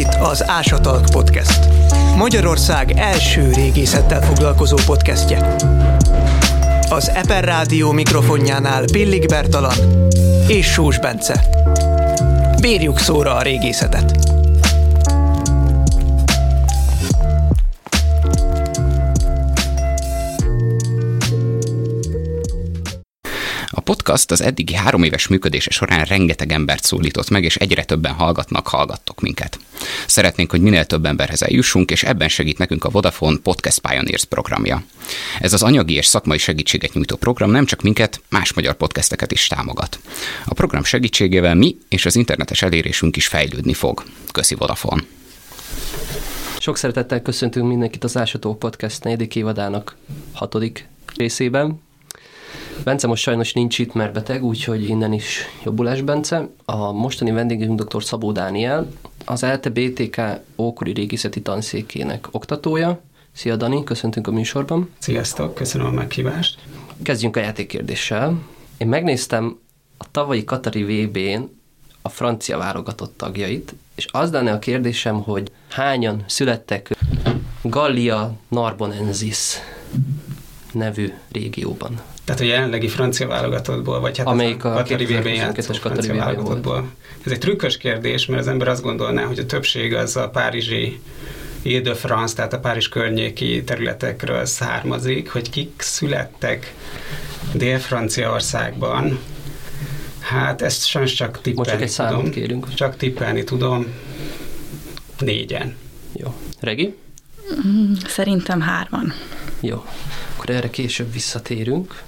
itt az Ásatalk Podcast. Magyarország első régészettel foglalkozó podcastje. Az Eper Rádió mikrofonjánál Pillik Bertalan és Sós Bence. Bírjuk szóra a régészetet! Podcast az eddigi három éves működése során rengeteg embert szólított meg, és egyre többen hallgatnak, hallgattok minket. Szeretnénk, hogy minél több emberhez eljussunk, és ebben segít nekünk a Vodafone Podcast Pioneers programja. Ez az anyagi és szakmai segítséget nyújtó program nem csak minket, más magyar podcasteket is támogat. A program segítségével mi és az internetes elérésünk is fejlődni fog. Köszi Vodafone! Sok szeretettel köszöntünk mindenkit az Ásató Podcast negyedik évadának hatodik részében. Bence most sajnos nincs itt, mert beteg, úgyhogy innen is jobbulás Bence. A mostani vendégünk dr. Szabó Dániel, az ELTE BTK ókori régészeti tanszékének oktatója. Szia Dani, köszöntünk a műsorban. Sziasztok, köszönöm a meghívást. Kezdjünk a játékkérdéssel. Én megnéztem a tavalyi Katari VB-n a francia válogatott tagjait, és az lenne a kérdésem, hogy hányan születtek Gallia Narbonensis nevű régióban. Tehát a jelenlegi francia válogatottból, vagy hát Amelyik a, a Katari vb francia válogatottból. Ez egy trükkös kérdés, mert az ember azt gondolná, hogy a többség az a párizsi Ile-de-France, tehát a Párizs környéki területekről származik, hogy kik születtek Dél-Franciaországban. Hát ezt sajnos csak tippelni Most csak egy tudom. kérünk. Csak tippelni tudom. Négyen. Jó. Regi? Mm, szerintem hárman. Jó. Akkor erre később visszatérünk.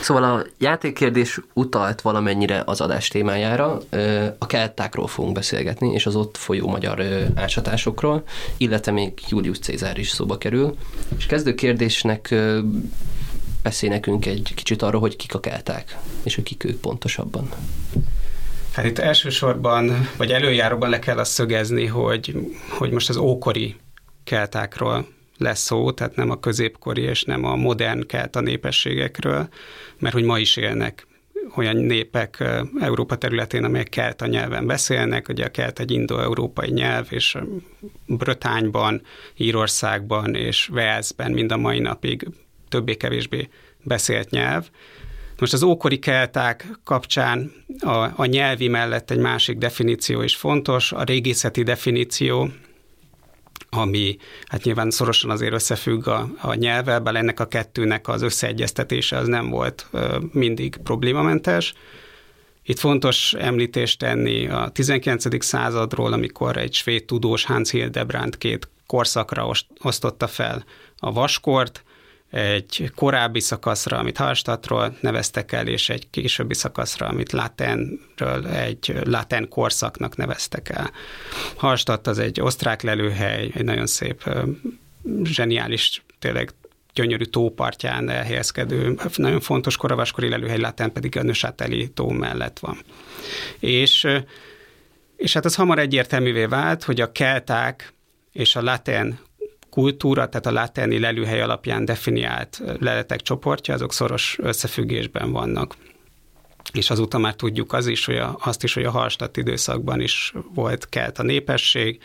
Szóval a játékkérdés utalt valamennyire az adás témájára. A keltákról fogunk beszélgetni, és az ott folyó magyar ásatásokról, illetve még Julius Cézár is szóba kerül. És kezdő kérdésnek beszél nekünk egy kicsit arról, hogy kik a kelták, és hogy kik ők pontosabban. Hát itt elsősorban, vagy előjáróban le kell azt szögezni, hogy, hogy most az ókori keltákról lesz szó, tehát nem a középkori és nem a modern kelta népességekről, mert hogy ma is élnek olyan népek Európa területén, amelyek kelta nyelven beszélnek, ugye a kelt egy indo-európai nyelv, és Brötányban, Írországban és Walesben mind a mai napig többé-kevésbé beszélt nyelv. Most az ókori kelták kapcsán a, a nyelvi mellett egy másik definíció is fontos, a régészeti definíció, ami hát nyilván szorosan azért összefügg a, a nyelvvel, bár ennek a kettőnek az összeegyeztetése az nem volt mindig problémamentes. Itt fontos említést tenni a 19. századról, amikor egy svéd tudós Hans Hildebrand két korszakra osztotta fel a vaskort, egy korábbi szakaszra, amit Hallstattról neveztek el, és egy későbbi szakaszra, amit Latenről egy Laten korszaknak neveztek el. Hallstatt az egy osztrák lelőhely, egy nagyon szép, zseniális, tényleg gyönyörű tópartján elhelyezkedő, nagyon fontos koravaskori lelőhely, Laten pedig a Nösáteli tó mellett van. És, és hát az hamar egyértelművé vált, hogy a kelták és a laten kultúra, tehát a láterni lelőhely alapján definiált leletek csoportja, azok szoros összefüggésben vannak. És azóta már tudjuk az is, hogy a, azt is, hogy a Hallstatt időszakban is volt kelt a népesség,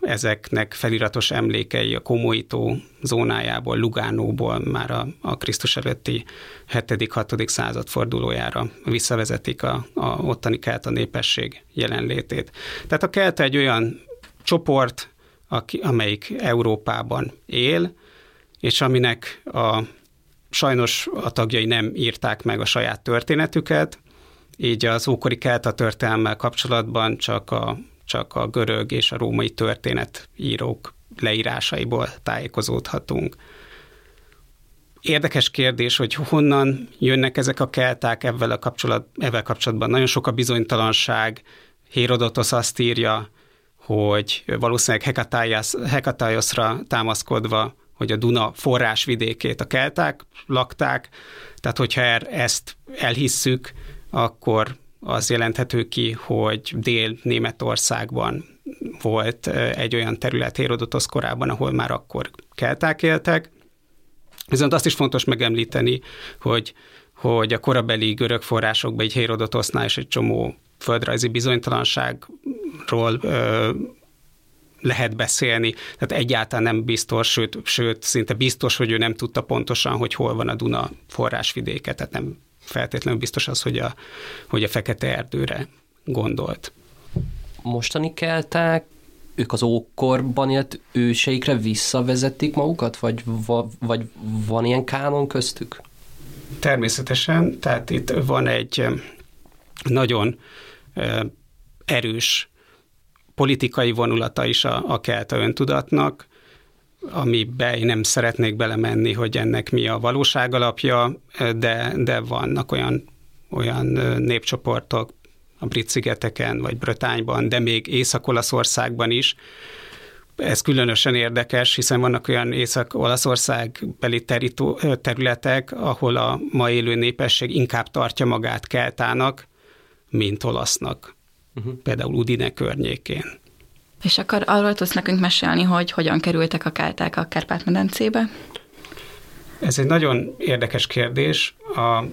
ezeknek feliratos emlékei a Komoító zónájából, Lugánóból már a, a Krisztus előtti 7.-6. század fordulójára visszavezetik a, a ottani kelt a népesség jelenlétét. Tehát a kelt egy olyan csoport, aki, amelyik Európában él, és aminek a, sajnos a tagjai nem írták meg a saját történetüket, így az ókori kelta történelmmel kapcsolatban csak a, csak a görög és a római történetírók leírásaiból tájékozódhatunk. Érdekes kérdés, hogy honnan jönnek ezek a kelták ebben a kapcsolat, ebben kapcsolatban. Nagyon sok a bizonytalanság, Hérodotos azt írja, hogy valószínűleg Hekataiosra támaszkodva, hogy a Duna forrásvidékét a kelták lakták, tehát hogyha er, ezt elhisszük, akkor az jelenthető ki, hogy Dél-Németországban volt egy olyan terület Hérodotosz korában, ahol már akkor kelták éltek. Viszont azt is fontos megemlíteni, hogy, hogy a korabeli görög forrásokban egy Hérodotosznál is egy csomó földrajzi bizonytalanság Dunáról lehet beszélni, tehát egyáltalán nem biztos, sőt, sőt, szinte biztos, hogy ő nem tudta pontosan, hogy hol van a Duna forrásvidéke, tehát nem feltétlenül biztos az, hogy a, hogy a Fekete Erdőre gondolt. Mostani kelták, ők az ókorban élt őseikre visszavezetik magukat, vagy, vagy van ilyen kánon köztük? Természetesen, tehát itt van egy nagyon erős politikai vonulata is a, a kelta öntudatnak, amiben én nem szeretnék belemenni, hogy ennek mi a valóság alapja, de, de vannak olyan, olyan népcsoportok a Brit-szigeteken, vagy Brötányban, de még Észak-Olaszországban is, ez különösen érdekes, hiszen vannak olyan Észak-Olaszország beli területek, ahol a ma élő népesség inkább tartja magát keltának, mint olasznak. Uh-huh. Például Udine környékén. És akkor arról tudsz nekünk mesélni, hogy hogyan kerültek a kelták a Kárpát-medencébe? Ez egy nagyon érdekes kérdés. A,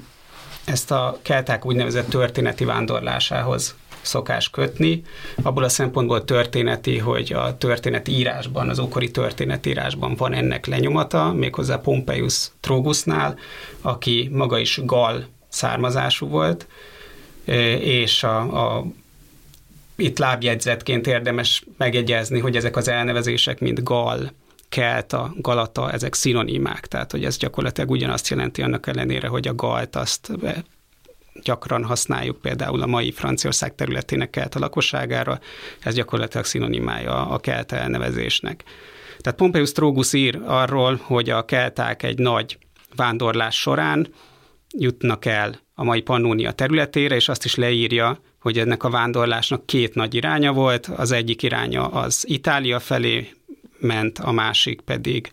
ezt a kelták úgynevezett történeti vándorlásához szokás kötni. Abból a szempontból történeti, hogy a történeti írásban, az ókori történetírásban van ennek lenyomata, méghozzá Pompeius Trogusnál, aki maga is gal származású volt, és a, a itt lábjegyzetként érdemes megjegyezni, hogy ezek az elnevezések, mint gal, kelta, galata, ezek szinonimák, tehát hogy ez gyakorlatilag ugyanazt jelenti annak ellenére, hogy a galt azt gyakran használjuk például a mai Franciaország területének kelta lakosságára, ez gyakorlatilag szinonimája a kelta elnevezésnek. Tehát Pompeius Trógus ír arról, hogy a kelták egy nagy vándorlás során jutnak el a mai Pannónia területére, és azt is leírja, hogy ennek a vándorlásnak két nagy iránya volt, az egyik iránya az Itália felé ment, a másik pedig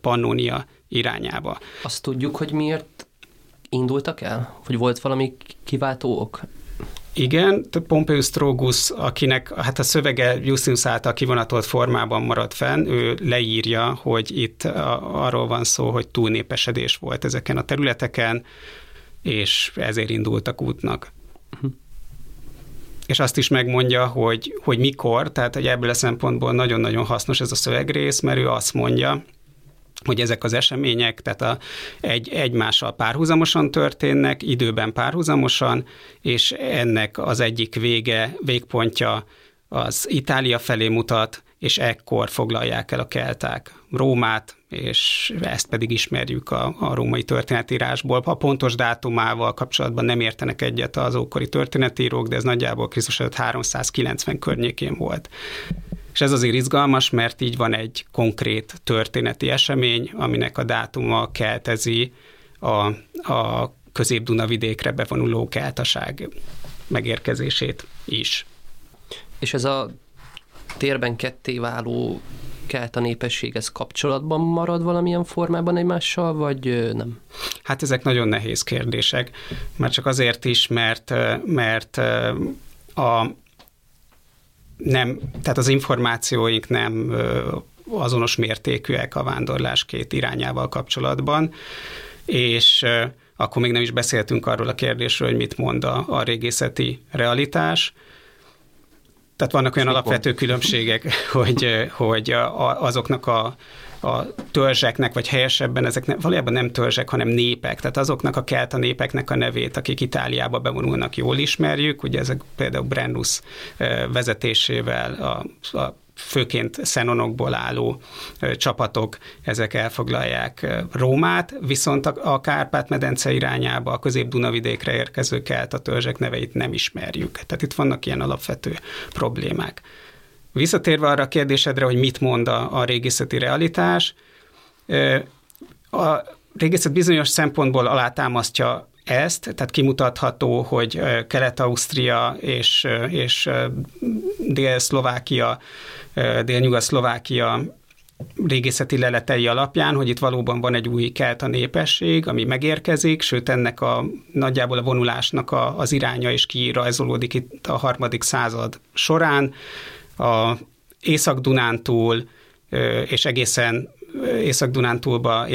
Pannónia irányába. Azt tudjuk, hogy miért indultak el? Hogy volt valami kiváltó ok? Igen, Pompeius Trogus, akinek hát a szövege Justinus által kivonatolt formában maradt fenn, ő leírja, hogy itt arról van szó, hogy túlnépesedés volt ezeken a területeken, és ezért indultak útnak. Uh-huh. És azt is megmondja, hogy, hogy mikor, tehát hogy ebből a szempontból nagyon-nagyon hasznos ez a szövegrész, mert ő azt mondja, hogy ezek az események, tehát a, egy, egymással párhuzamosan történnek, időben párhuzamosan, és ennek az egyik vége, végpontja az Itália felé mutat, és ekkor foglalják el a kelták Rómát, és ezt pedig ismerjük a, a római történetírásból. A pontos dátumával kapcsolatban nem értenek egyet az ókori történetírók, de ez nagyjából Krisztus 390 környékén volt. És ez azért izgalmas, mert így van egy konkrét történeti esemény, aminek a dátuma keltezi a, a közép-Duna vidékre bevonuló keltaság megérkezését is. És ez a térben ketté váló kelt a népesség, ez kapcsolatban marad valamilyen formában egymással, vagy nem? Hát ezek nagyon nehéz kérdések, már csak azért is, mert, mert a, nem, tehát az információink nem azonos mértékűek a vándorlás két irányával kapcsolatban, és akkor még nem is beszéltünk arról a kérdésről, hogy mit mond a, a régészeti realitás, tehát vannak olyan alapvető különbségek, hogy, hogy azoknak a, a törzseknek, vagy helyesebben ezek ne, valójában nem törzsek, hanem népek. Tehát azoknak a kelta népeknek a nevét, akik Itáliába bevonulnak, jól ismerjük. Ugye ezek például Brennus vezetésével a, a főként szenonokból álló csapatok, ezek elfoglalják Rómát, viszont a Kárpát-medence irányába, a közép-Dunavidékre érkező kelt a törzsek neveit nem ismerjük. Tehát itt vannak ilyen alapvető problémák. Visszatérve arra a kérdésedre, hogy mit mond a, a régészeti realitás, a régészet bizonyos szempontból alátámasztja ezt, tehát kimutatható, hogy Kelet-Ausztria és, és Dél-Szlovákia, Dél-Nyugat-Szlovákia régészeti leletei alapján, hogy itt valóban van egy új kelta népesség, ami megérkezik, sőt ennek a nagyjából a vonulásnak a, az iránya is kirajzolódik itt a harmadik század során. A Észak-Dunántúl és egészen Észak-Dunántúlba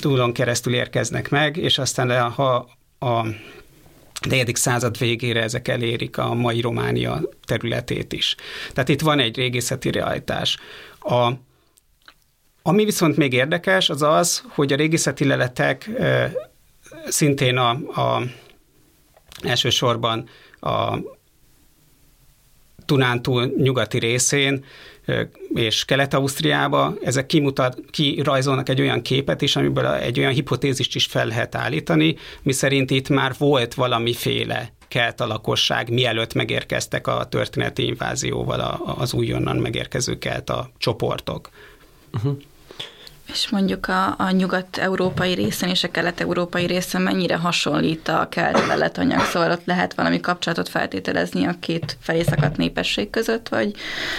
túlon keresztül érkeznek meg, és aztán ha a negyedik század végére ezek elérik a mai Románia területét is. Tehát itt van egy régészeti realitás. A, ami viszont még érdekes, az az, hogy a régészeti leletek szintén a, a elsősorban a Tunántúl nyugati részén és Kelet-Ausztriába, ezek kimutat, kirajzolnak egy olyan képet is, amiből egy olyan hipotézist is fel lehet állítani, miszerint itt már volt valamiféle kelt a lakosság, mielőtt megérkeztek a történeti invázióval az újonnan megérkező kelt a csoportok. Uh-huh. És mondjuk a, a nyugat-európai részen és a kelet-európai részen mennyire hasonlít a kelt leletanyag, szóval ott lehet valami kapcsolatot feltételezni a két felé szakadt népesség között, vagy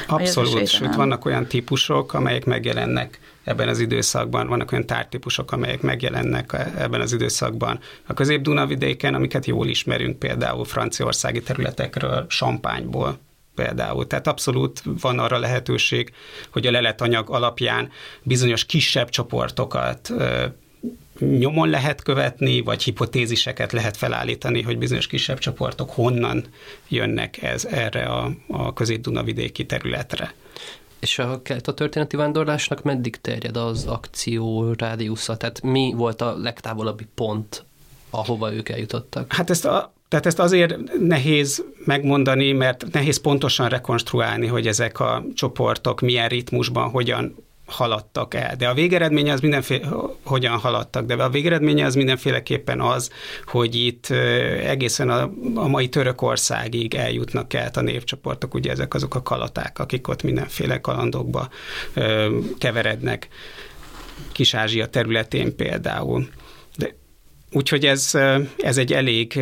Abszolút, vagy sőt vannak olyan típusok, amelyek megjelennek ebben az időszakban, vannak olyan tártípusok, amelyek megjelennek ebben az időszakban. A közép-Dunavidéken, amiket jól ismerünk, például franciaországi területekről, Sampányból, például. Tehát abszolút van arra lehetőség, hogy a leletanyag alapján bizonyos kisebb csoportokat nyomon lehet követni, vagy hipotéziseket lehet felállítani, hogy bizonyos kisebb csoportok honnan jönnek ez erre a, a közép-Dunavidéki területre. És a, a történeti vándorlásnak meddig terjed az akció rádiusza? Tehát mi volt a legtávolabbi pont, ahova ők eljutottak? Hát ezt a, tehát ezt azért nehéz megmondani, mert nehéz pontosan rekonstruálni, hogy ezek a csoportok milyen ritmusban, hogyan haladtak el. De a végeredménye az mindenféle, hogyan haladtak, de a végeredménye az mindenféleképpen az, hogy itt egészen a, a mai Törökországig eljutnak el a névcsoportok, ugye ezek azok a kalaták, akik ott mindenféle kalandokba ö, keverednek. Kis-Ázsia területén például. Úgyhogy ez, ez egy elég,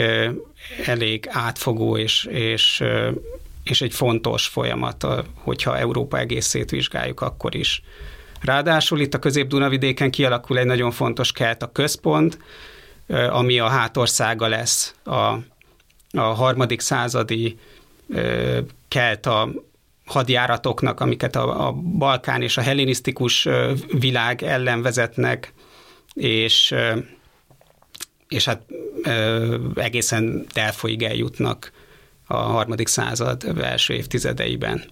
elég átfogó és, és, és egy fontos folyamat, hogyha Európa egészét vizsgáljuk, akkor is. Ráadásul itt a közép-Dunavidéken kialakul egy nagyon fontos kelt a központ, ami a hátországa lesz a, a harmadik századi kelt a hadjáratoknak, amiket a, a Balkán és a hellenisztikus világ ellen vezetnek, és és hát egészen Delfoig eljutnak a harmadik század első évtizedeiben.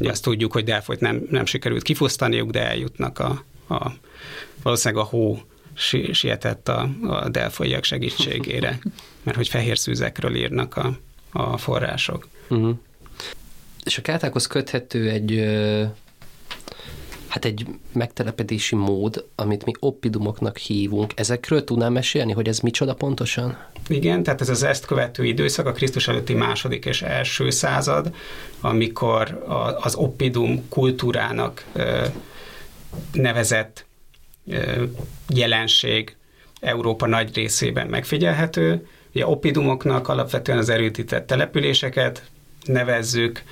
Ugye azt tudjuk, hogy Delfolyt nem, nem sikerült kifosztaniuk, de eljutnak a, a valószínűleg a hó sietett a, a delfolyiak segítségére, mert hogy fehér szűzekről írnak a, a források. Uh-huh. És a keltákhoz köthető egy hát egy megtelepedési mód, amit mi oppidumoknak hívunk. Ezekről tudnál mesélni, hogy ez micsoda pontosan? Igen, tehát ez az ezt követő időszak, a Krisztus előtti második és első század, amikor az oppidum kultúrának nevezett jelenség Európa nagy részében megfigyelhető. Ugye oppidumoknak alapvetően az erődített településeket nevezzük,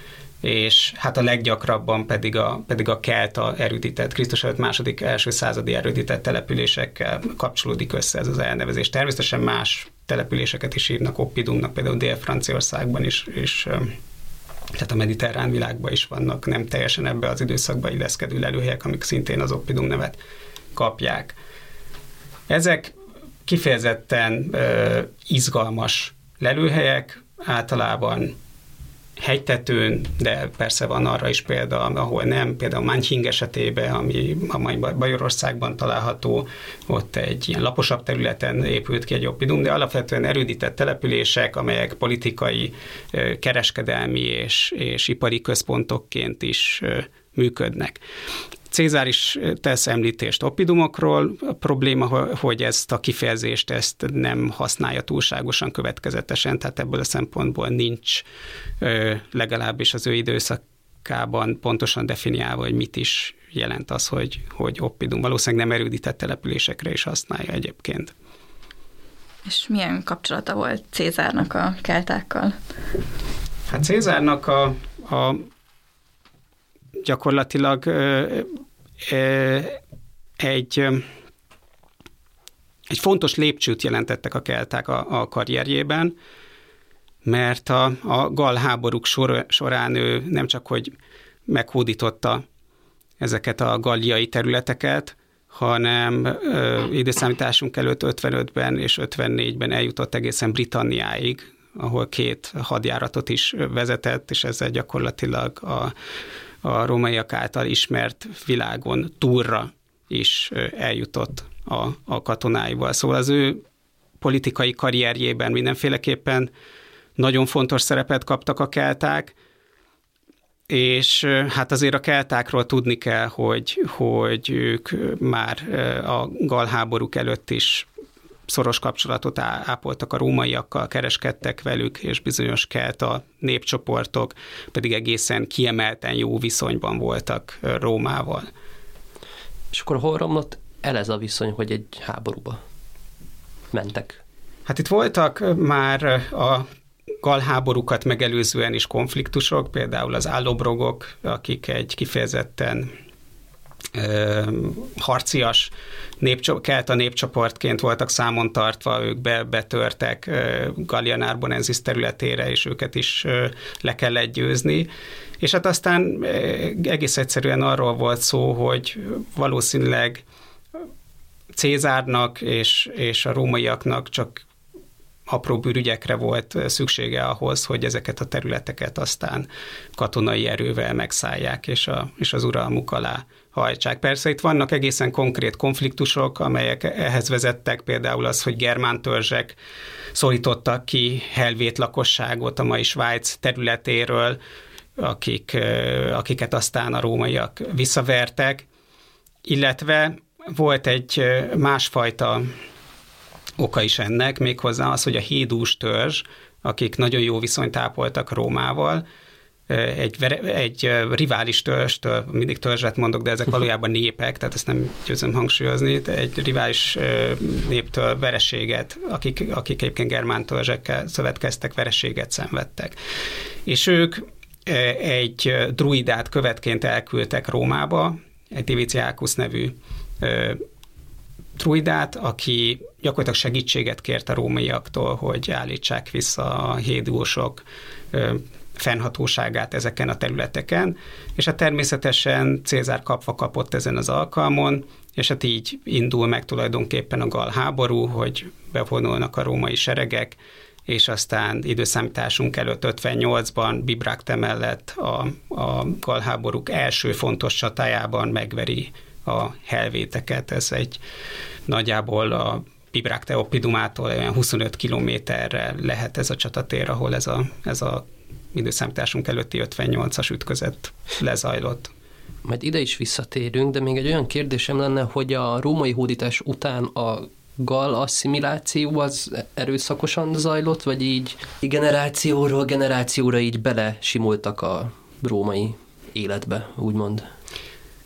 és hát a leggyakrabban pedig a, pedig a kelta erődített, Krisztus előtt második, első századi erődített településekkel kapcsolódik össze ez az elnevezés. Természetesen más településeket is hívnak Oppidumnak, például Dél-Franciaországban is, és tehát a mediterrán világban is vannak nem teljesen ebbe az időszakba illeszkedő lelőhelyek, amik szintén az Oppidum nevet kapják. Ezek kifejezetten ö, izgalmas lelőhelyek, általában hegytetőn, de persze van arra is példa, ahol nem, például Manching esetében, ami a mai Bajorországban található, ott egy ilyen laposabb területen épült ki egy oppidum, de alapvetően erődített települések, amelyek politikai, kereskedelmi és, és ipari központokként is működnek. Cézár is tesz említést oppidumokról. A probléma, hogy ezt a kifejezést ezt nem használja túlságosan következetesen, tehát ebből a szempontból nincs legalábbis az ő időszakában pontosan definiálva, hogy mit is jelent az, hogy, hogy oppidum. Valószínűleg nem erődített településekre is használja egyébként. És milyen kapcsolata volt Cézárnak a keltákkal? Hát Cézárnak a, a gyakorlatilag egy egy fontos lépcsőt jelentettek a kelták a, a karrierjében, mert a, a gal háborúk sor, során ő nem csak, hogy meghódította ezeket a galliai területeket, hanem ö, időszámításunk előtt 55-ben és 54-ben eljutott egészen Britanniáig, ahol két hadjáratot is vezetett, és ezzel gyakorlatilag a, a rómaiak által ismert világon túlra is eljutott a, a katonáival. Szóval az ő politikai karrierjében mindenféleképpen nagyon fontos szerepet kaptak a kelták, és hát azért a keltákról tudni kell, hogy, hogy ők már a galháborúk előtt is szoros kapcsolatot ápoltak a rómaiakkal, kereskedtek velük, és bizonyos kelt a népcsoportok pedig egészen kiemelten jó viszonyban voltak Rómával. És akkor hol romlott el ez a viszony, hogy egy háborúba mentek? Hát itt voltak már a galháborúkat megelőzően is konfliktusok, például az állobrogok, akik egy kifejezetten harcias népcsop, kelta népcsoportként voltak számon tartva, ők be, betörtek Gallia Narbonensis területére, és őket is le kellett győzni. És hát aztán egész egyszerűen arról volt szó, hogy valószínűleg Cézárnak és, és a rómaiaknak csak apró bűrügyekre volt szüksége ahhoz, hogy ezeket a területeket aztán katonai erővel megszállják, és, a, és az uralmuk alá hajtsák. Persze itt vannak egészen konkrét konfliktusok, amelyek ehhez vezettek, például az, hogy germán törzsek szorítottak ki helvét lakosságot a mai Svájc területéről, akik, akiket aztán a rómaiak visszavertek, illetve volt egy másfajta oka is ennek, méghozzá az, hogy a hédús törzs, akik nagyon jó viszonyt ápoltak Rómával, egy, egy rivális törzstől, mindig törzset mondok, de ezek valójában népek, tehát ezt nem győzöm hangsúlyozni, de egy rivális néptől vereséget, akik, akik egyébként germán törzsekkel szövetkeztek, vereséget szenvedtek. És ők egy druidát követként elküldtek Rómába, egy Diviciákusz nevű druidát, aki gyakorlatilag segítséget kért a rómaiaktól, hogy állítsák vissza a hédúsok fennhatóságát ezeken a területeken, és hát természetesen Cézár kapva kapott ezen az alkalmon, és hát így indul meg tulajdonképpen a gal háború, hogy bevonulnak a római seregek, és aztán időszámításunk előtt 58-ban Bibrakte mellett a, a galháborúk első fontos csatájában megveri a helvéteket. Ez egy nagyjából a Bibrakte Oppidumától olyan 25 kilométerre lehet ez a csatatér, ahol ez a, ez a időszámításunk előtti 58-as ütközet lezajlott. Majd ide is visszatérünk, de még egy olyan kérdésem lenne, hogy a római hódítás után a gal asszimiláció az erőszakosan zajlott, vagy így generációról generációra így bele simultak a római életbe, úgymond?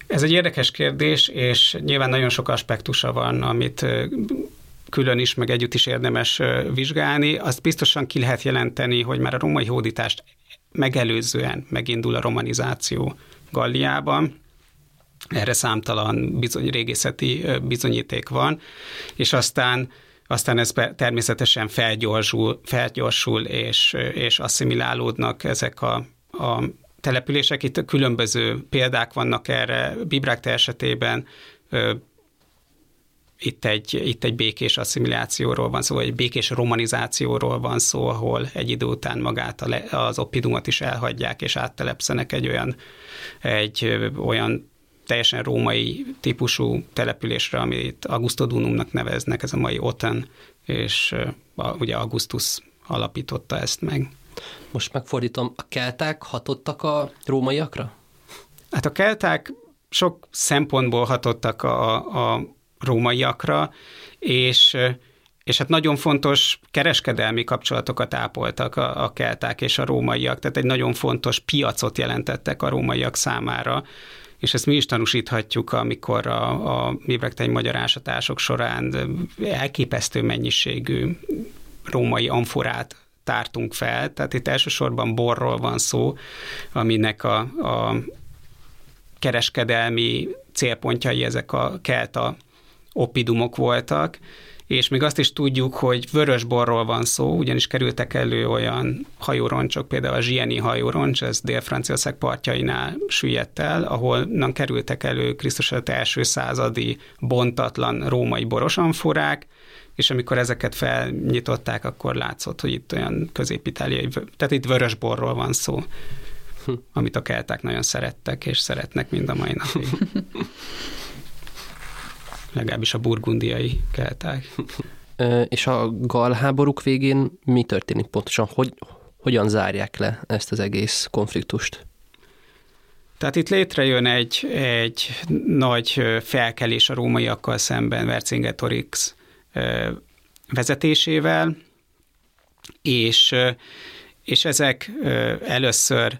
Ez egy érdekes kérdés, és nyilván nagyon sok aspektusa van, amit külön is, meg együtt is érdemes vizsgálni. Azt biztosan ki lehet jelenteni, hogy már a római hódítást megelőzően megindul a romanizáció Galliában, erre számtalan bizony, régészeti bizonyíték van, és aztán aztán ez természetesen felgyorsul, felgyorsul és, és asszimilálódnak ezek a, a települések. Itt különböző példák vannak erre. Bibrákte esetében itt egy, itt egy békés asszimilációról van szó, egy békés romanizációról van szó, ahol egy idő után magát az oppidumot is elhagyják, és áttelepszenek egy olyan, egy olyan teljesen római típusú településre, amit Augustodunumnak neveznek, ez a mai Oten, és ugye Augustus alapította ezt meg. Most megfordítom, a kelták hatottak a rómaiakra? Hát a kelták sok szempontból hatottak a, a rómaiakra, és és hát nagyon fontos kereskedelmi kapcsolatokat ápoltak a, a kelták és a rómaiak, tehát egy nagyon fontos piacot jelentettek a rómaiak számára, és ezt mi is tanúsíthatjuk, amikor a, a mibrektei magyar ásatások során elképesztő mennyiségű római amforát tártunk fel, tehát itt elsősorban borról van szó, aminek a, a kereskedelmi célpontjai ezek a kelta oppidumok voltak, és még azt is tudjuk, hogy vörösborról van szó, ugyanis kerültek elő olyan hajóroncsok, például a Zsieni hajóroncs, ez Dél-Franciaország partjainál süllyedt el, ahol kerültek elő Krisztus első századi bontatlan római borosanforák, és amikor ezeket felnyitották, akkor látszott, hogy itt olyan közép-itáliai, tehát itt vörösborról van szó, hm. amit a kelták nagyon szerettek, és szeretnek mind a mai napig. Legalábbis a burgundiai kelták. És a galháborúk végén mi történik pontosan? Hogy, hogyan zárják le ezt az egész konfliktust? Tehát itt létrejön egy, egy nagy felkelés a rómaiakkal szemben Vercingetorix vezetésével, és, és ezek először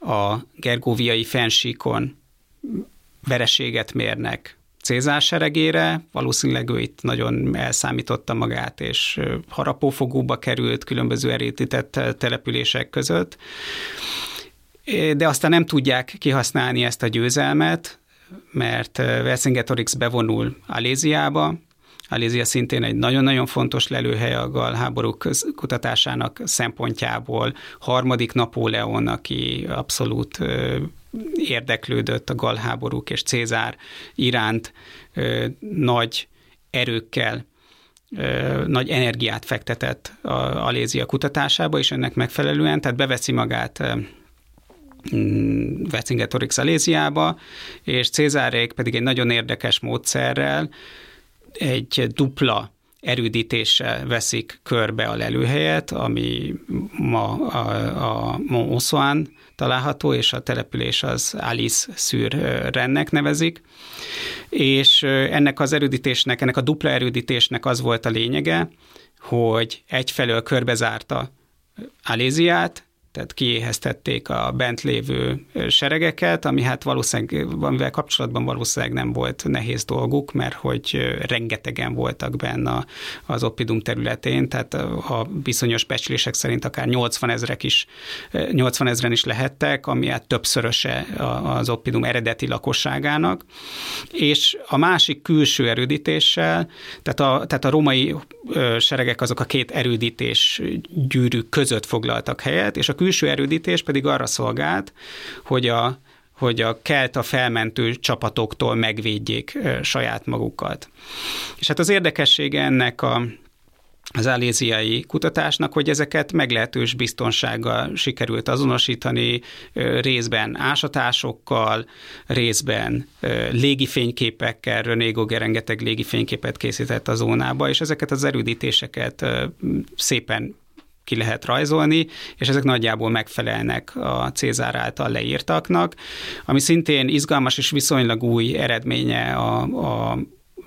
a gergóviai fensíkon vereséget mérnek Cézár seregére, valószínűleg ő itt nagyon elszámította magát, és harapófogóba került különböző erőtített települések között, de aztán nem tudják kihasználni ezt a győzelmet, mert Vercingetorix bevonul Aléziába, Alézia szintén egy nagyon-nagyon fontos lelőhely a gal háborúk kutatásának szempontjából. Harmadik Napóleon, aki abszolút érdeklődött a gal háborúk és Cézár iránt nagy erőkkel nagy energiát fektetett a Alézia kutatásába, és ennek megfelelően, tehát beveszi magát mm, Vercingetorix Aléziába, és Cézárék pedig egy nagyon érdekes módszerrel egy dupla erődítéssel veszik körbe a lelőhelyet, ami ma a, a Mont található, és a település az Alice szűr rennek nevezik. És ennek az erődítésnek, ennek a dupla erődítésnek az volt a lényege, hogy egyfelől körbezárta Aléziát, tehát kiéheztették a bent lévő seregeket, ami hát valószínűleg, amivel kapcsolatban valószínűleg nem volt nehéz dolguk, mert hogy rengetegen voltak benne az Oppidum területén, tehát a bizonyos becslések szerint akár 80 ezrek is, 80 ezren is lehettek, ami hát többszöröse az Oppidum eredeti lakosságának, és a másik külső erődítéssel, tehát a, tehát a romai seregek azok a két erődítés gyűrű között foglaltak helyet, és a külső erődítés pedig arra szolgált, hogy a, hogy a kelt a felmentő csapatoktól megvédjék saját magukat. És hát az érdekessége ennek a az aléziai kutatásnak, hogy ezeket meglehetős biztonsággal sikerült azonosítani, részben ásatásokkal, részben légifényképekkel, René Gauguin rengeteg légifényképet készített a zónába, és ezeket az erődítéseket szépen ki lehet rajzolni, és ezek nagyjából megfelelnek a Cézár által leírtaknak, ami szintén izgalmas és viszonylag új eredménye a, a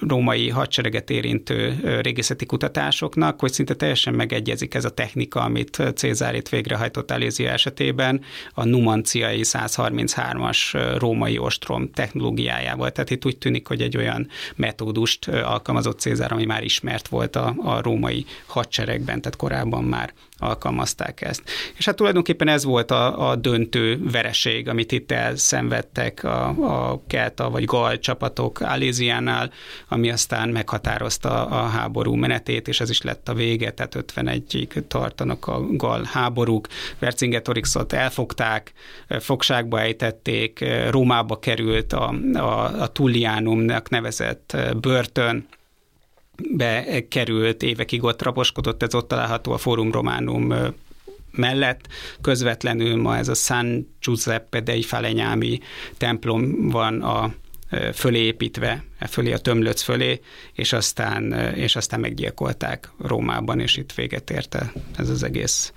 római hadsereget érintő régészeti kutatásoknak, hogy szinte teljesen megegyezik ez a technika, amit Cézár itt végrehajtott Alézia esetében, a numanciai 133-as római ostrom technológiájával. Tehát itt úgy tűnik, hogy egy olyan metódust alkalmazott Cézár, ami már ismert volt a, a római hadseregben, tehát korábban már alkalmazták ezt. És hát tulajdonképpen ez volt a, a döntő vereség, amit itt elszenvedtek a, a Kelta vagy Gal csapatok Aléziánál, ami aztán meghatározta a háború menetét, és ez is lett a vége, tehát 51-ig tartanak a Gal háborúk. Vercingetorixot elfogták, fogságba ejtették, Rómába került a, a, a Tullianumnak nevezett börtön, bekerült, évekig ott raposkodott, ez ott található a Forum Romanum mellett, közvetlenül ma ez a San Giuseppe dei Falegnami templom van a fölé építve, e fölé a tömlöc fölé, és aztán, és aztán meggyilkolták Rómában, és itt véget érte ez az egész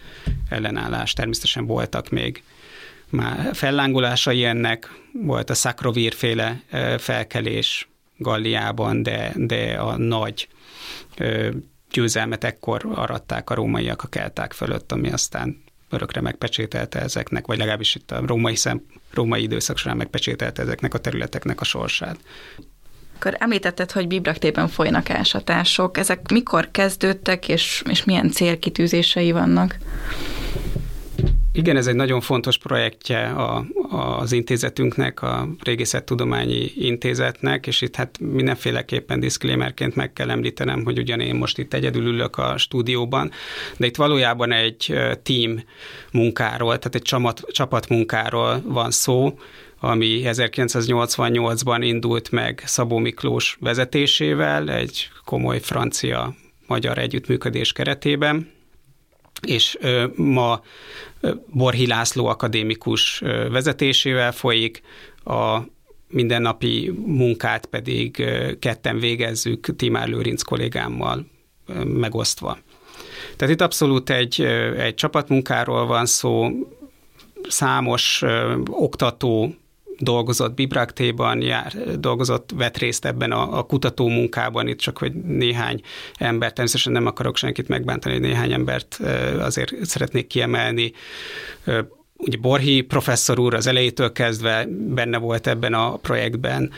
ellenállás. Természetesen voltak még már fellángolásai ennek, volt a Szakrovír féle felkelés, Galliában, de, de a nagy ö, győzelmet ekkor aratták a rómaiak a kelták fölött, ami aztán örökre megpecsételte ezeknek, vagy legalábbis itt a római, szem, római időszak során megpecsételte ezeknek a területeknek a sorsát. Akkor említetted, hogy Bibraktében folynak ásatások. Ezek mikor kezdődtek, és, és milyen célkitűzései vannak? Igen, ez egy nagyon fontos projektje a, az intézetünknek, a Régészettudományi Intézetnek, és itt hát mindenféleképpen diszklémerként meg kell említenem, hogy ugyan én most itt egyedül ülök a stúdióban, de itt valójában egy team munkáról, tehát egy csapat, csapatmunkáról van szó, ami 1988-ban indult meg Szabó Miklós vezetésével, egy komoly francia-magyar együttműködés keretében, és ma Borhi László akadémikus vezetésével folyik, a mindennapi munkát pedig ketten végezzük Timár Lőrinc kollégámmal megosztva. Tehát itt abszolút egy, egy csapatmunkáról van szó, számos oktató dolgozott Bibraktéban, jár, dolgozott, vett részt ebben a, a kutató munkában, itt csak hogy néhány ember, természetesen nem akarok senkit megbántani, néhány embert azért szeretnék kiemelni. Ugye Borhi professzor úr az elejétől kezdve benne volt ebben a projektben,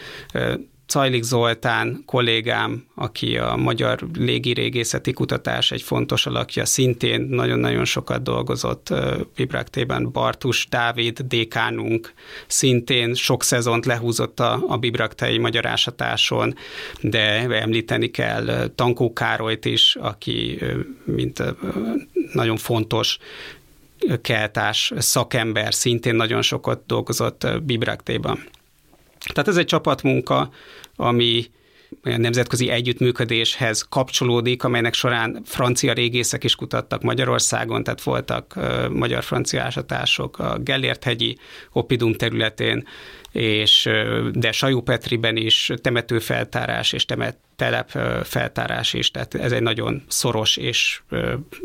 Cajlik Zoltán kollégám, aki a Magyar Légirégészeti Kutatás egy fontos alakja, szintén nagyon-nagyon sokat dolgozott Bibraktében. Bartus Dávid, dékánunk, szintén sok szezont lehúzott a, a Bibraktei magyarásatáson, de említeni kell Tankó Károlyt is, aki mint nagyon fontos keltás szakember, szintén nagyon sokat dolgozott Bibraktéban. Tehát ez egy csapatmunka, ami olyan nemzetközi együttműködéshez kapcsolódik, amelynek során francia régészek is kutattak Magyarországon, tehát voltak magyar-francia ásatások a Gellért-hegyi Opidum területén, és uh, de Sajópetriben is temetőfeltárás és temet, telepfeltárás is, tehát ez egy nagyon szoros és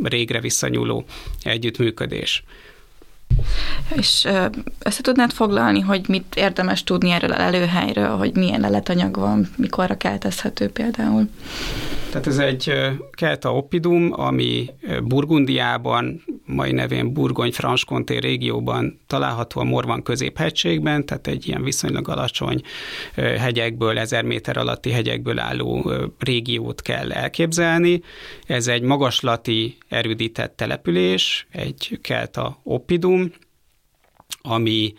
régre visszanyúló együttműködés. És össze tudnád foglalni, hogy mit érdemes tudni erről a lelőhelyről, hogy milyen leletanyag van, mikorra keltezhető például? Tehát ez egy kelta oppidum, ami Burgundiában, mai nevén Burgony-Franche-Comté régióban található a Morvan középhegységben, tehát egy ilyen viszonylag alacsony hegyekből, ezer méter alatti hegyekből álló régiót kell elképzelni. Ez egy magaslati erődített település, egy kelta oppidum, ami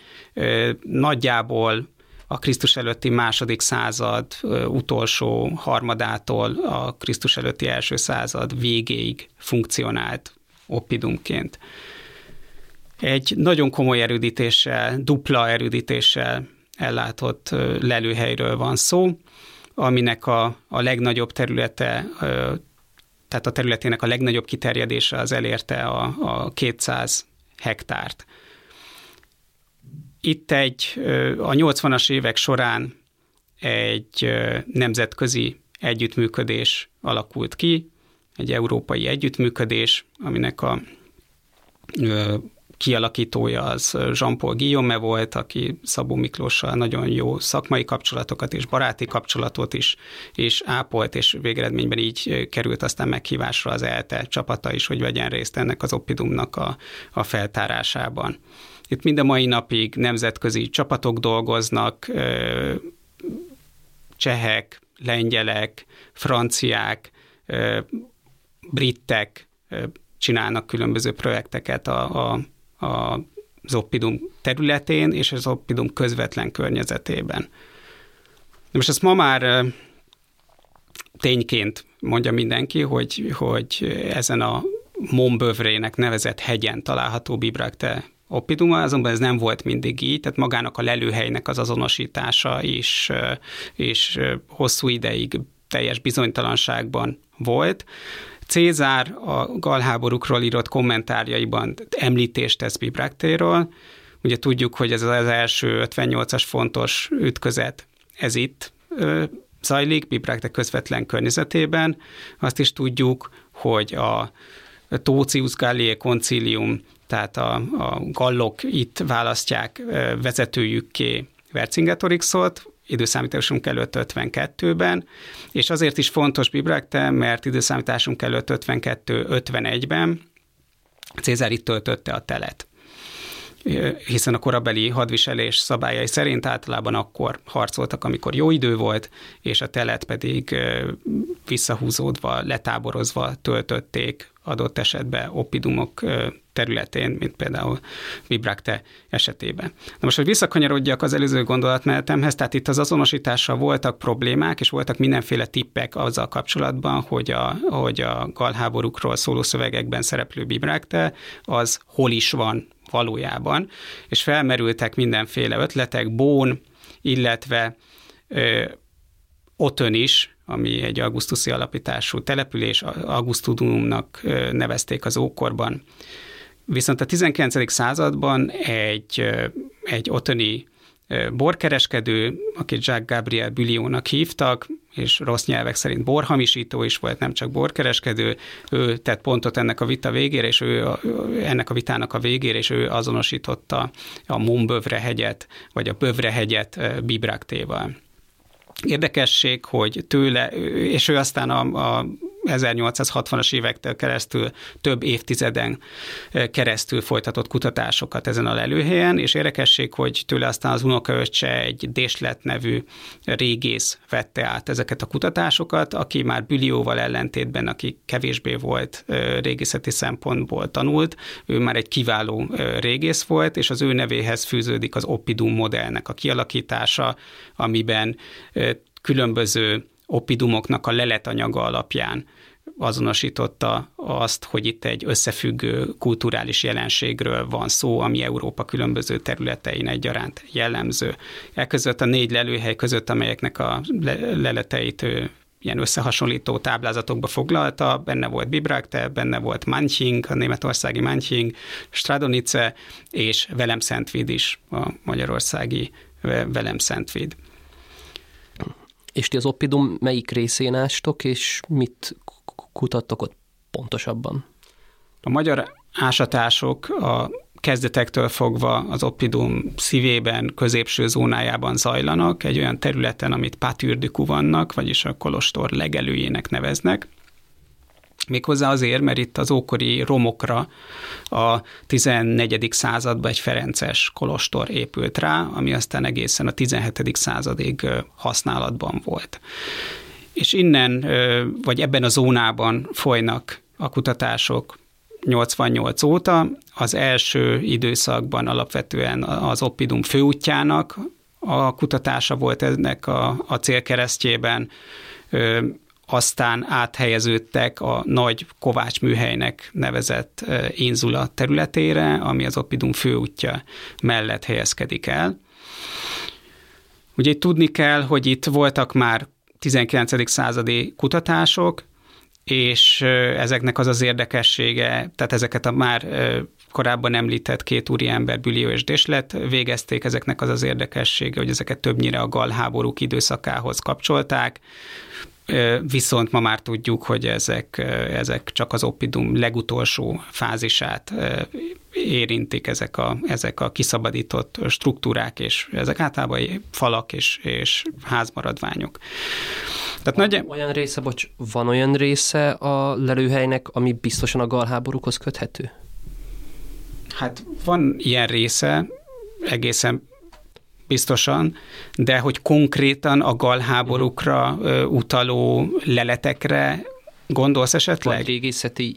nagyjából a Krisztus előtti második század utolsó harmadától a Krisztus előtti első század végéig funkcionált oppidumként. Egy nagyon komoly erődítéssel, dupla erődítéssel ellátott lelőhelyről van szó, aminek a, a legnagyobb területe, tehát a területének a legnagyobb kiterjedése az elérte a, a 200 hektárt. Itt egy a 80-as évek során egy nemzetközi együttműködés alakult ki, egy európai együttműködés, aminek a kialakítója az Jean-Paul Guillaume volt, aki Szabó Miklóssal nagyon jó szakmai kapcsolatokat és baráti kapcsolatot is és ápolt, és végeredményben így került aztán meghívásra az ELTE csapata is, hogy vegyen részt ennek az Oppidumnak a, a feltárásában. Itt mind a mai napig nemzetközi csapatok dolgoznak, csehek, lengyelek, franciák, britek csinálnak különböző projekteket a, a, a, az Oppidum területén és az Oppidum közvetlen környezetében. De most ezt ma már tényként mondja mindenki, hogy, hogy ezen a Montbövrének nevezett hegyen található Bibrakte Oppiduma, azonban ez nem volt mindig így, tehát magának a lelőhelynek az azonosítása is, is hosszú ideig teljes bizonytalanságban volt. Cézár a galháborúkról írott kommentárjaiban említést tesz Bibraktéről. Ugye tudjuk, hogy ez az első 58-as fontos ütközet, ez itt zajlik, Bibrakte közvetlen környezetében. Azt is tudjuk, hogy a Tócius Galliae koncilium tehát a, a gallok itt választják vezetőjükké Vercingetorixot, időszámításunk előtt 52-ben, és azért is fontos Bibrekte, mert időszámításunk előtt 52-51-ben Cézár itt töltötte a telet. Hiszen a korabeli hadviselés szabályai szerint általában akkor harcoltak, amikor jó idő volt, és a telet pedig visszahúzódva, letáborozva töltötték adott esetben oppidumok területén, mint például Vibrakte esetében. Na most, hogy visszakanyarodjak az előző gondolatmenetemhez, tehát itt az azonosítással voltak problémák, és voltak mindenféle tippek azzal kapcsolatban, hogy a, hogy a galháborúkról szóló szövegekben szereplő Vibrakte az hol is van valójában, és felmerültek mindenféle ötletek, Bón, illetve ö, Otön is, ami egy augusztusi alapítású település, Augustudumnak nevezték az ókorban. Viszont a 19. században egy, egy otoni borkereskedő, akit Jacques Gabriel Bulliónak hívtak, és rossz nyelvek szerint borhamisító is volt, nem csak borkereskedő, ő tett pontot ennek a vita végére, és ő ennek a vitának a végére, és ő azonosította a Mumbövre hegyet, vagy a Bövre hegyet Bibraktéval. Érdekesség, hogy tőle, és ő aztán a, a 1860-as évektől keresztül több évtizeden keresztül folytatott kutatásokat ezen a lelőhelyen, és érdekesség, hogy tőle aztán az unokaöccse egy Déslet nevű régész vette át ezeket a kutatásokat, aki már Bülióval ellentétben, aki kevésbé volt régészeti szempontból tanult, ő már egy kiváló régész volt, és az ő nevéhez fűződik az Oppidum modellnek a kialakítása, amiben különböző oppidumoknak a leletanyaga alapján azonosította azt, hogy itt egy összefüggő kulturális jelenségről van szó, ami Európa különböző területein egyaránt jellemző. E között a négy lelőhely között, amelyeknek a leleteit ő ilyen összehasonlító táblázatokba foglalta, benne volt Bibrakte, benne volt Manching, a németországi Manching, Stradonice és Velem Szentvid is, a magyarországi Velem Szentvid. És ti az Oppidum melyik részén ástok, és mit kutattok ott pontosabban? A magyar ásatások a kezdetektől fogva az Oppidum szívében, középső zónájában zajlanak, egy olyan területen, amit Patürdükú vannak, vagyis a kolostor legelőjének neveznek. Méghozzá azért, mert itt az ókori romokra a 14. században egy Ferences kolostor épült rá, ami aztán egészen a 17. századig használatban volt. És innen, vagy ebben a zónában folynak a kutatások 88 óta. Az első időszakban alapvetően az Oppidum főútjának a kutatása volt ennek a, a célkeresztjében aztán áthelyeződtek a nagy Kovács műhelynek nevezett Inzula területére, ami az Oppidum főútja mellett helyezkedik el. Ugye tudni kell, hogy itt voltak már 19. századi kutatások, és ezeknek az az érdekessége, tehát ezeket a már korábban említett két úriember, Bülió és Déslet végezték, ezeknek az az érdekessége, hogy ezeket többnyire a galháborúk időszakához kapcsolták, Viszont ma már tudjuk, hogy ezek, ezek csak az oppidum legutolsó fázisát érintik ezek a, ezek a kiszabadított struktúrák, és ezek általában falak és, és házmaradványok. Tehát van, nagy... Olyan része, bocs, van olyan része a lelőhelynek, ami biztosan a galháborúkhoz köthető? Hát van ilyen része, egészen biztosan, de hogy konkrétan a galháborúkra utaló leletekre gondolsz esetleg? Vagy régészeti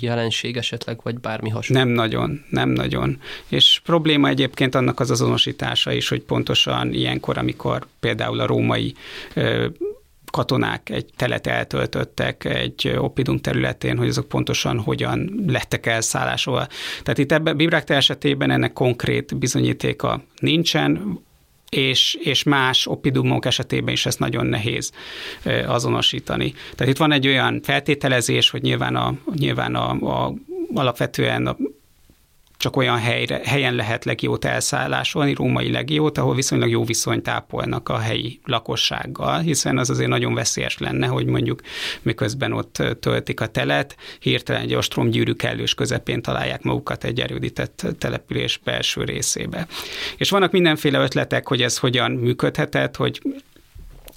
jelenség esetleg, vagy bármi hasonló? Nem nagyon, nem nagyon. És probléma egyébként annak az azonosítása is, hogy pontosan ilyenkor, amikor például a római katonák egy telet eltöltöttek egy oppidum területén, hogy azok pontosan hogyan lettek elszállásolva. Tehát itt ebben Bibrákta esetében ennek konkrét bizonyítéka nincsen, és, és más oppidumok esetében is ezt nagyon nehéz azonosítani. Tehát itt van egy olyan feltételezés, hogy nyilván, a, nyilván a, a, alapvetően a csak olyan helyre, helyen lehet legiót elszállásolni, római legiót, ahol viszonylag jó viszonyt tápolnak a helyi lakossággal, hiszen az azért nagyon veszélyes lenne, hogy mondjuk miközben ott töltik a telet, hirtelen egy ostromgyűrű kellős közepén találják magukat egy erődített település belső részébe. És vannak mindenféle ötletek, hogy ez hogyan működhetett, hogy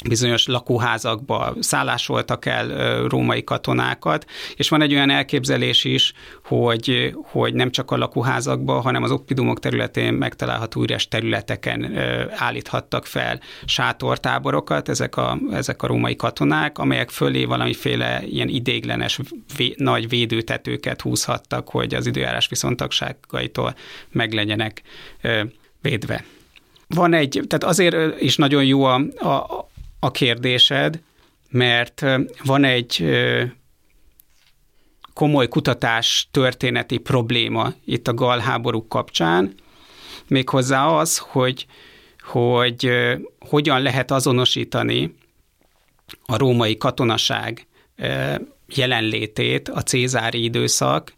bizonyos lakóházakba szállásoltak el római katonákat, és van egy olyan elképzelés is, hogy, hogy nem csak a lakóházakba, hanem az oppidumok területén megtalálható üres területeken állíthattak fel sátortáborokat ezek a, ezek a római katonák, amelyek fölé valamiféle ilyen idéglenes vé, nagy védőtetőket húzhattak, hogy az időjárás viszontagságaitól meg legyenek védve. Van egy, tehát azért is nagyon jó a, a, a kérdésed, mert van egy komoly kutatás történeti probléma itt a galháborúk kapcsán, méghozzá az, hogy, hogy hogyan lehet azonosítani a római katonaság jelenlétét a cézári időszak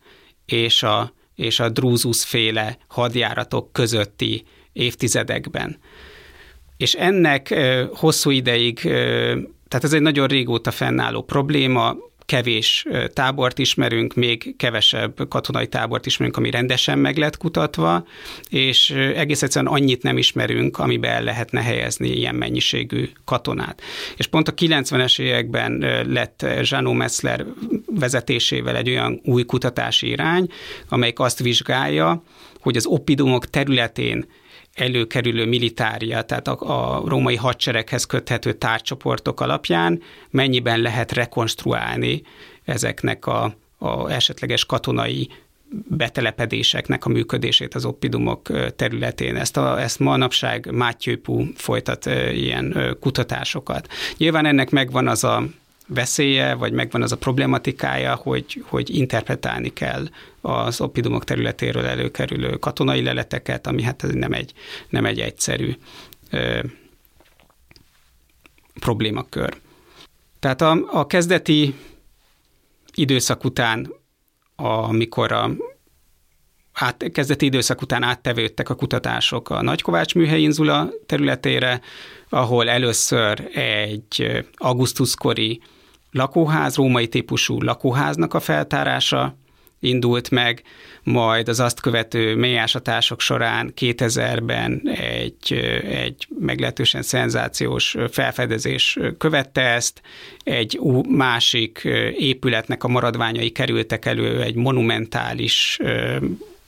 és a, és a Drusus féle hadjáratok közötti évtizedekben. És ennek hosszú ideig, tehát ez egy nagyon régóta fennálló probléma, kevés tábort ismerünk, még kevesebb katonai tábort ismerünk, ami rendesen meg lett kutatva, és egész egyszerűen annyit nem ismerünk, amiben el lehetne helyezni ilyen mennyiségű katonát. És pont a 90-es években lett Zsánó Metzler vezetésével egy olyan új kutatási irány, amelyik azt vizsgálja, hogy az oppidumok területén előkerülő militária, tehát a, a római hadsereghez köthető tárcsoportok alapján mennyiben lehet rekonstruálni ezeknek a, a esetleges katonai betelepedéseknek a működését az oppidumok területén. Ezt, a, ezt manapság Mátyőpú folytat ilyen kutatásokat. Nyilván ennek megvan az a veszélye, vagy megvan az a problematikája, hogy, hogy interpretálni kell az oppidumok területéről előkerülő katonai leleteket, ami hát nem egy, nem egy egyszerű ö, problémakör. Tehát a, a kezdeti időszak után, amikor a át, kezdeti időszak után áttevődtek a kutatások a Nagykovács műhely Inzula területére, ahol először egy augusztuskori lakóház, római típusú lakóháznak a feltárása indult meg, majd az azt követő mélyásatások során 2000-ben egy, egy meglehetősen szenzációs felfedezés követte ezt, egy másik épületnek a maradványai kerültek elő, egy monumentális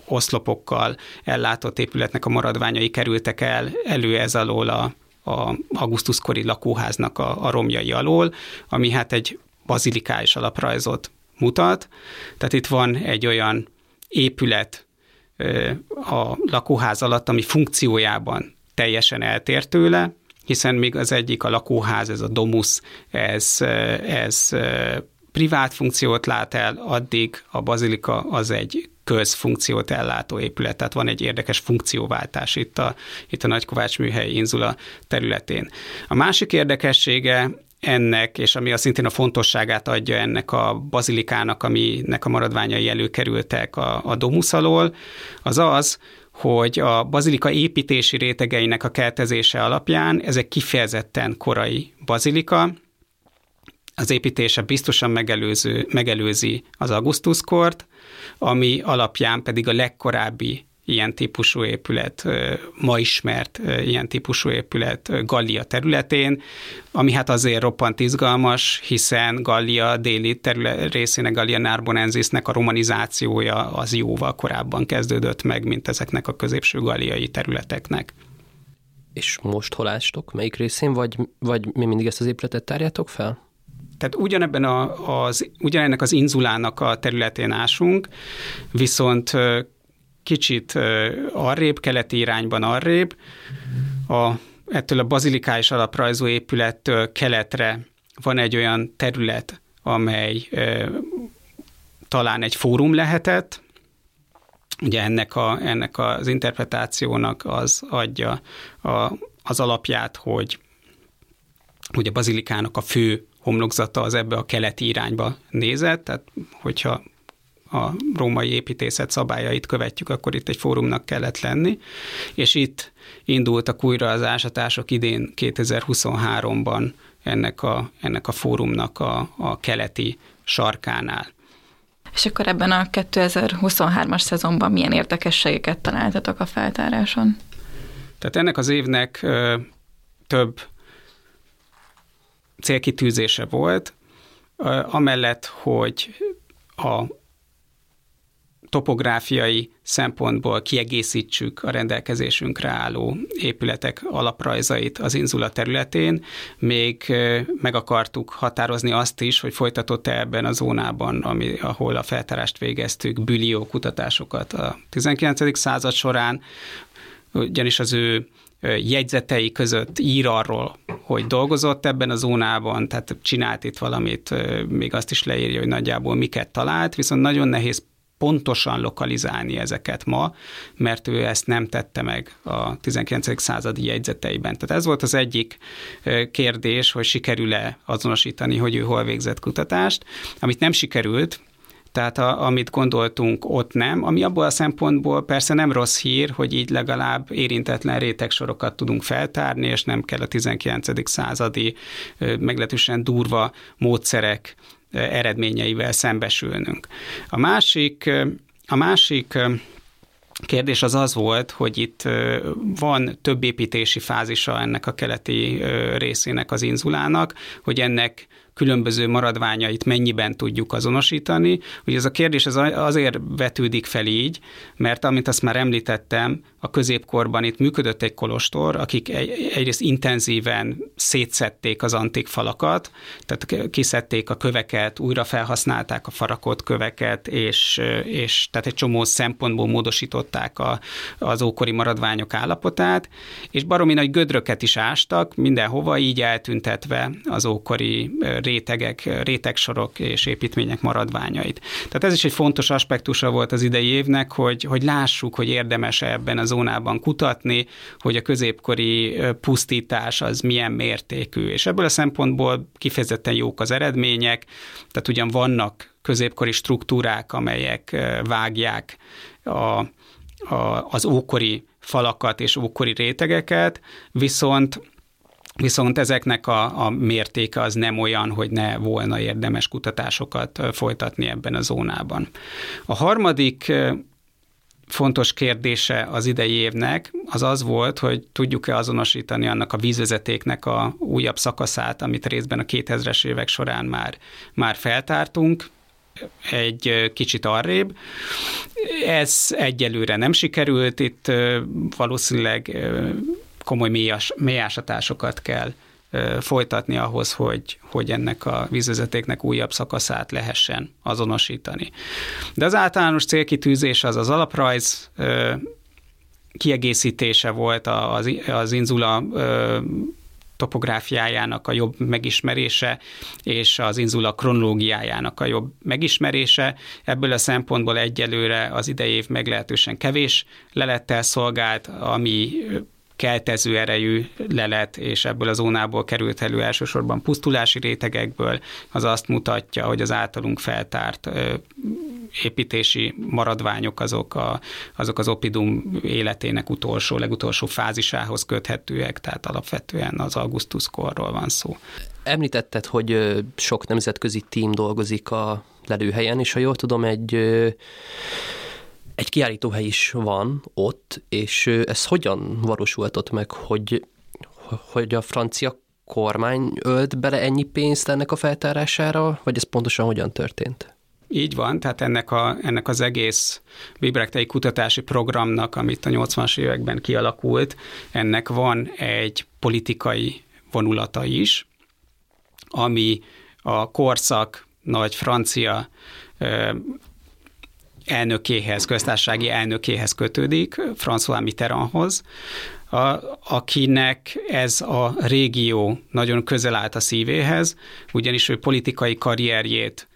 oszlopokkal ellátott épületnek a maradványai kerültek el elő ez alól a a augusztuskori lakóháznak a, a romjai alól, ami hát egy bazilikális alaprajzot mutat. Tehát itt van egy olyan épület a lakóház alatt, ami funkciójában teljesen eltér tőle, hiszen még az egyik a lakóház, ez a domus, ez, ez privát funkciót lát el, addig a bazilika az egy közfunkciót ellátó épület, tehát van egy érdekes funkcióváltás itt a, itt a Nagykovács műhely Inzula területén. A másik érdekessége ennek, és ami a szintén a fontosságát adja ennek a bazilikának, aminek a maradványai előkerültek a, a domusz alól, az az, hogy a bazilika építési rétegeinek a keltezése alapján ez egy kifejezetten korai bazilika, az építése biztosan megelőző, megelőzi az augusztuskort, ami alapján pedig a legkorábbi ilyen típusú épület, ma ismert ilyen típusú épület Gallia területén, ami hát azért roppant izgalmas, hiszen Gallia déli terület, részének Gallia Narbonensisnek a romanizációja az jóval korábban kezdődött meg, mint ezeknek a középső galliai területeknek. És most hol ástok? Melyik részén? Vagy, vagy mi mindig ezt az épületet tárjátok fel? Tehát ugyanebben a, az, ugyanennek az inzulának a területén ásunk, viszont kicsit arrébb, keleti irányban arrébb, a, ettől a bazilikális alaprajzú épülettől keletre van egy olyan terület, amely e, talán egy fórum lehetett, ugye ennek, a, ennek az interpretációnak az adja a, az alapját, hogy, hogy a bazilikának a fő homlokzata az ebbe a keleti irányba nézett, tehát hogyha a római építészet szabályait követjük, akkor itt egy fórumnak kellett lenni, és itt indultak újra az ásatások idén 2023-ban ennek a, ennek a fórumnak a, a keleti sarkánál. És akkor ebben a 2023-as szezonban milyen érdekességeket találtatok a feltáráson? Tehát ennek az évnek ö, több célkitűzése volt, amellett, hogy a topográfiai szempontból kiegészítsük a rendelkezésünkre álló épületek alaprajzait az Inzula területén, még meg akartuk határozni azt is, hogy folytatott-e ebben a zónában, ami, ahol a feltárást végeztük, bülió kutatásokat a 19. század során, ugyanis az ő jegyzetei között ír arról, hogy dolgozott ebben a zónában, tehát csinált itt valamit, még azt is leírja, hogy nagyjából miket talált, viszont nagyon nehéz pontosan lokalizálni ezeket ma, mert ő ezt nem tette meg a 19. századi jegyzeteiben. Tehát ez volt az egyik kérdés, hogy sikerül-e azonosítani, hogy ő hol végzett kutatást. Amit nem sikerült, tehát a, amit gondoltunk, ott nem, ami abból a szempontból persze nem rossz hír, hogy így legalább érintetlen rétegsorokat tudunk feltárni, és nem kell a 19. századi meglehetősen durva módszerek eredményeivel szembesülnünk. A másik, a másik kérdés az az volt, hogy itt van több építési fázisa ennek a keleti részének az inzulának, hogy ennek különböző maradványait mennyiben tudjuk azonosítani. Ugye ez a kérdés az azért vetődik fel így, mert amint azt már említettem, a középkorban itt működött egy kolostor, akik egyrészt intenzíven szétszették az antik falakat, tehát kiszedték a köveket, újra felhasználták a farakott köveket, és, és tehát egy csomó szempontból módosították a, az ókori maradványok állapotát, és baromi nagy gödröket is ástak, mindenhova így eltüntetve az ókori rétegek, rétegsorok és építmények maradványait. Tehát ez is egy fontos aspektusa volt az idei évnek, hogy, hogy lássuk, hogy érdemes ebben a zónában kutatni, hogy a középkori pusztítás az milyen mértékű. És ebből a szempontból kifejezetten jók az eredmények, tehát ugyan vannak középkori struktúrák, amelyek vágják a, a, az ókori falakat és ókori rétegeket, viszont Viszont ezeknek a, a mértéke az nem olyan, hogy ne volna érdemes kutatásokat folytatni ebben a zónában. A harmadik fontos kérdése az idei évnek az az volt, hogy tudjuk-e azonosítani annak a vízvezetéknek a újabb szakaszát, amit részben a 2000-es évek során már, már feltártunk, egy kicsit arrébb. Ez egyelőre nem sikerült, itt valószínűleg komoly mélyas, mélyásatásokat kell folytatni ahhoz, hogy, hogy ennek a vízvezetéknek újabb szakaszát lehessen azonosítani. De az általános célkitűzés az az alaprajz kiegészítése volt az, az inzula topográfiájának a jobb megismerése, és az inzula kronológiájának a jobb megismerése. Ebből a szempontból egyelőre az idei év meglehetősen kevés lelettel szolgált, ami keltező erejű lelet, és ebből a zónából került elő elsősorban pusztulási rétegekből, az azt mutatja, hogy az általunk feltárt építési maradványok azok, a, azok az opidum életének utolsó, legutolsó fázisához köthetőek, tehát alapvetően az augusztuskorról van szó. Említetted, hogy sok nemzetközi tím dolgozik a lelőhelyen, és ha jól tudom, egy egy kiállítóhely is van ott, és ez hogyan valósultott meg, hogy, hogy a francia kormány ölt bele ennyi pénzt ennek a feltárására, vagy ez pontosan hogyan történt? Így van, tehát ennek, a, ennek az egész Bibrektei kutatási programnak, amit a 80-as években kialakult, ennek van egy politikai vonulata is, ami a korszak nagy francia elnökéhez, köztársasági elnökéhez kötődik, François Mitterrandhoz, a, akinek ez a régió nagyon közel állt a szívéhez, ugyanis ő politikai karrierjét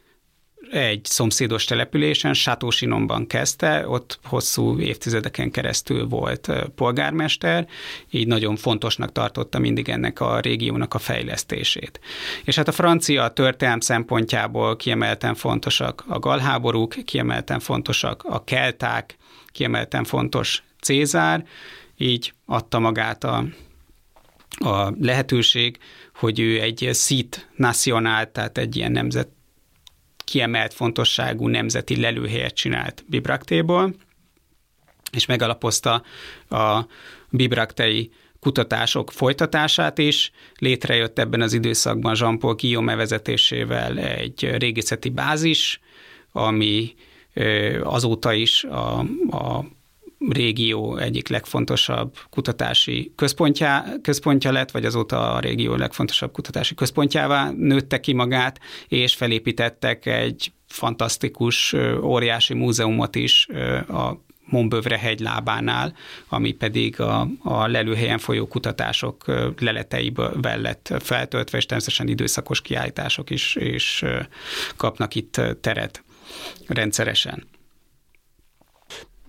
egy szomszédos településen, Sátósinomban kezdte, ott hosszú évtizedeken keresztül volt polgármester, így nagyon fontosnak tartotta mindig ennek a régiónak a fejlesztését. És hát a francia történelm szempontjából kiemelten fontosak a galháborúk, kiemelten fontosak a kelták, kiemelten fontos Cézár, így adta magát a, a lehetőség, hogy ő egy szit nacionál, tehát egy ilyen nemzet kiemelt fontosságú nemzeti lelőhelyet csinált Bibraktéból, és megalapozta a bibraktei kutatások folytatását is. Létrejött ebben az időszakban Jean-Paul Guillaume vezetésével egy régészeti bázis, ami azóta is a, a régió egyik legfontosabb kutatási központja, központja lett, vagy azóta a régió legfontosabb kutatási központjává nőtte ki magát, és felépítettek egy fantasztikus, óriási múzeumot is a Montbövre hegy lábánál, ami pedig a, a lelőhelyen folyó kutatások leleteiből lett feltöltve, és természetesen időszakos kiállítások is, is kapnak itt teret rendszeresen.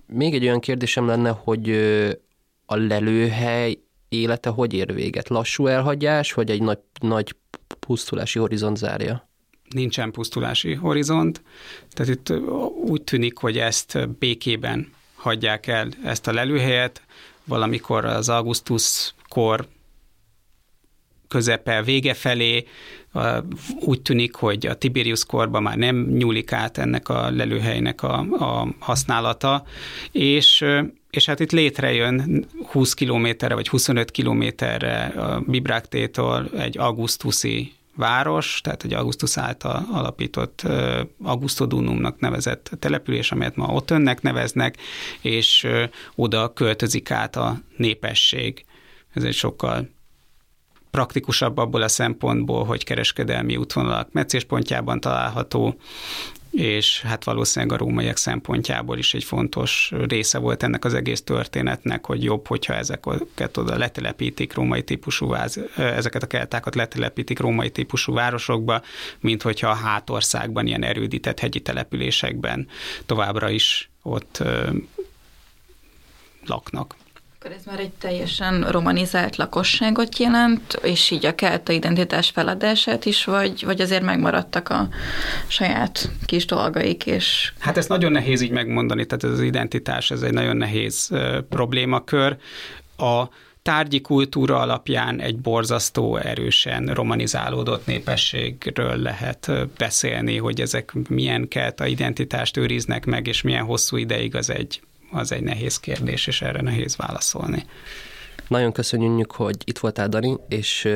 Még egy olyan kérdésem lenne, hogy a lelőhely élete hogy ér véget? Lassú elhagyás, vagy egy nagy, nagy pusztulási horizont zárja? Nincsen pusztulási horizont, tehát itt úgy tűnik, hogy ezt békében hagyják el ezt a lelőhelyet, valamikor az augusztuskor közepe vége felé úgy tűnik, hogy a Tiberius korban már nem nyúlik át ennek a lelőhelynek a, a használata, és és hát itt létrejön 20 kilométerre vagy 25 kilométerre a Bibráktétól egy augusztuszi város, tehát egy Augustus által alapított Augustodunumnak nevezett település, amelyet ma ott önnek neveznek, és oda költözik át a népesség. Ez egy sokkal praktikusabb abból a szempontból, hogy kereskedelmi útvonalak meccéspontjában található, és hát valószínűleg a rómaiak szempontjából is egy fontos része volt ennek az egész történetnek, hogy jobb, hogyha ezeket oda letelepítik római típusú váz, ezeket a keltákat letelepítik római típusú városokba, mint hogyha a hátországban, ilyen erődített hegyi településekben továbbra is ott laknak. Akkor ez már egy teljesen romanizált lakosságot jelent, és így a kelta identitás feladását is, vagy, vagy azért megmaradtak a saját kis dolgaik, és... Hát ezt nagyon nehéz így megmondani, tehát ez az identitás, ez egy nagyon nehéz uh, problémakör. A tárgyi kultúra alapján egy borzasztó erősen romanizálódott népességről lehet beszélni, hogy ezek milyen kelta identitást őriznek meg, és milyen hosszú ideig az egy az egy nehéz kérdés, és erre nehéz válaszolni. Nagyon köszönjük, hogy itt voltál, Dani, és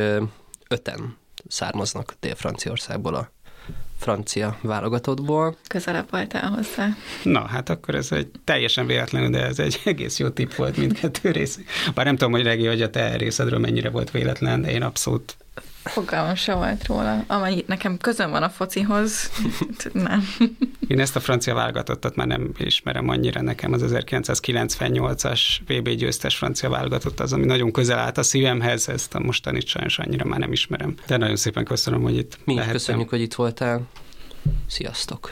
öten származnak Dél-Franciaországból a francia válogatottból. Közelebb voltál hozzá. Na, hát akkor ez egy teljesen véletlenül, de ez egy egész jó tipp volt mindkettő rész. Bár nem tudom, hogy Regi, hogy a te részedről mennyire volt véletlen, de én abszolút Fogalmam se volt róla. Amennyi nekem közön van a focihoz, nem. Én ezt a francia válogatottat már nem ismerem annyira. Nekem az 1998-as VB győztes francia válogatott az, ami nagyon közel állt a szívemhez, ezt a mostanit sajnos annyira már nem ismerem. De nagyon szépen köszönöm, hogy itt Mi lehettem. köszönjük, hogy itt voltál. Sziasztok!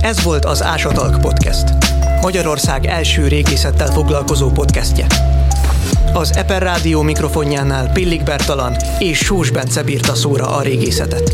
Ez volt az Ásatalk Podcast. Magyarország első régészettel foglalkozó podcastje. Az Eper Rádió mikrofonjánál Pillik Bertalan és Sós Bence bírta szóra a régészetet.